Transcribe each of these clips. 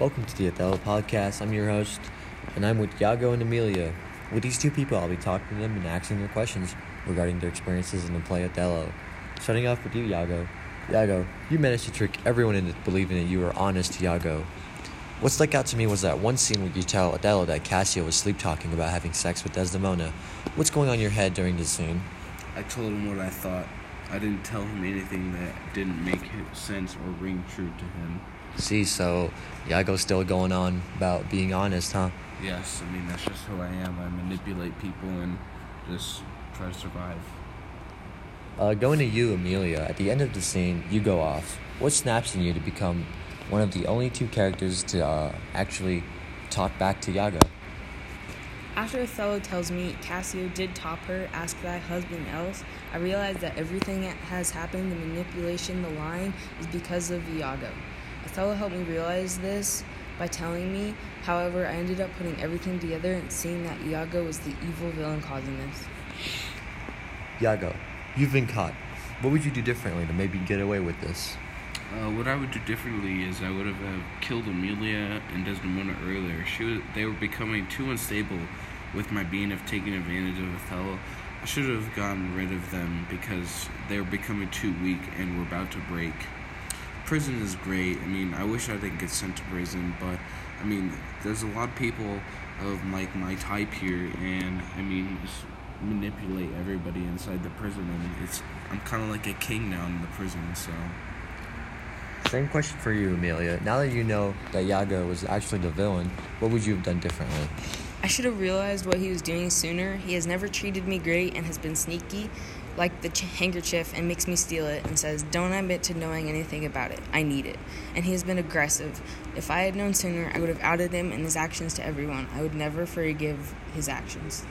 Welcome to the Othello Podcast. I'm your host, and I'm with Iago and Emilia. With these two people, I'll be talking to them and asking their questions regarding their experiences in the play Othello. Starting off with you, Iago. Iago, you managed to trick everyone into believing that you were honest Iago. What stuck out to me was that one scene where you tell Othello that Cassio was sleep talking about having sex with Desdemona. What's going on in your head during this scene? I told him what I thought. I didn't tell him anything that didn't make sense or ring true to him. See, so Iago's still going on about being honest, huh? Yes, I mean, that's just who I am. I manipulate people and just try to survive. Uh, going to you, Emilia, at the end of the scene, you go off. What snaps in you to become one of the only two characters to uh, actually talk back to Iago? After Othello tells me Cassio did top her, ask thy husband else, I realize that everything that has happened, the manipulation, the lying, is because of Iago. Othello helped me realize this by telling me, however, I ended up putting everything together and seeing that Iago was the evil villain causing this. Iago, you've been caught. What would you do differently to maybe get away with this? Uh, what I would do differently is I would have uh, killed Emilia and Desdemona earlier. She was, they were becoming too unstable with my being of taking advantage of Othello. I should have gotten rid of them because they were becoming too weak and were about to break. Prison is great. I mean, I wish I didn't get sent to prison, but I mean, there's a lot of people of like my type here, and I mean, just manipulate everybody inside the prison, and it's I'm kind of like a king now in the prison, so. Same question for you, Emilia. Now that you know that Iago was actually the villain, what would you have done differently? I should have realized what he was doing sooner. He has never treated me great and has been sneaky, like the ch- handkerchief, and makes me steal it and says, Don't admit to knowing anything about it. I need it. And he has been aggressive. If I had known sooner, I would have outed him and his actions to everyone. I would never forgive his actions.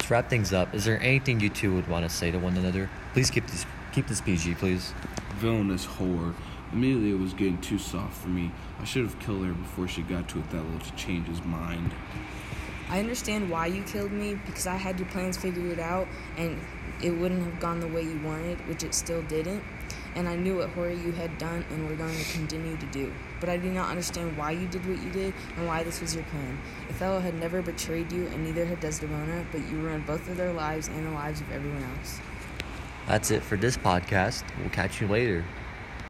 To wrap things up, is there anything you two would want to say to one another? Please keep this keep this PG, please. Villainous whore. Emilia was getting too soft for me. I should have killed her before she got to Othello to change his mind. I understand why you killed me because I had your plans figured out and it wouldn't have gone the way you wanted, which it still didn't. And I knew what horror you had done and were going to continue to do. But I do not understand why you did what you did and why this was your plan. Othello had never betrayed you, and neither had Desdemona, but you ruined both of their lives and the lives of everyone else. That's it for this podcast. We'll catch you later.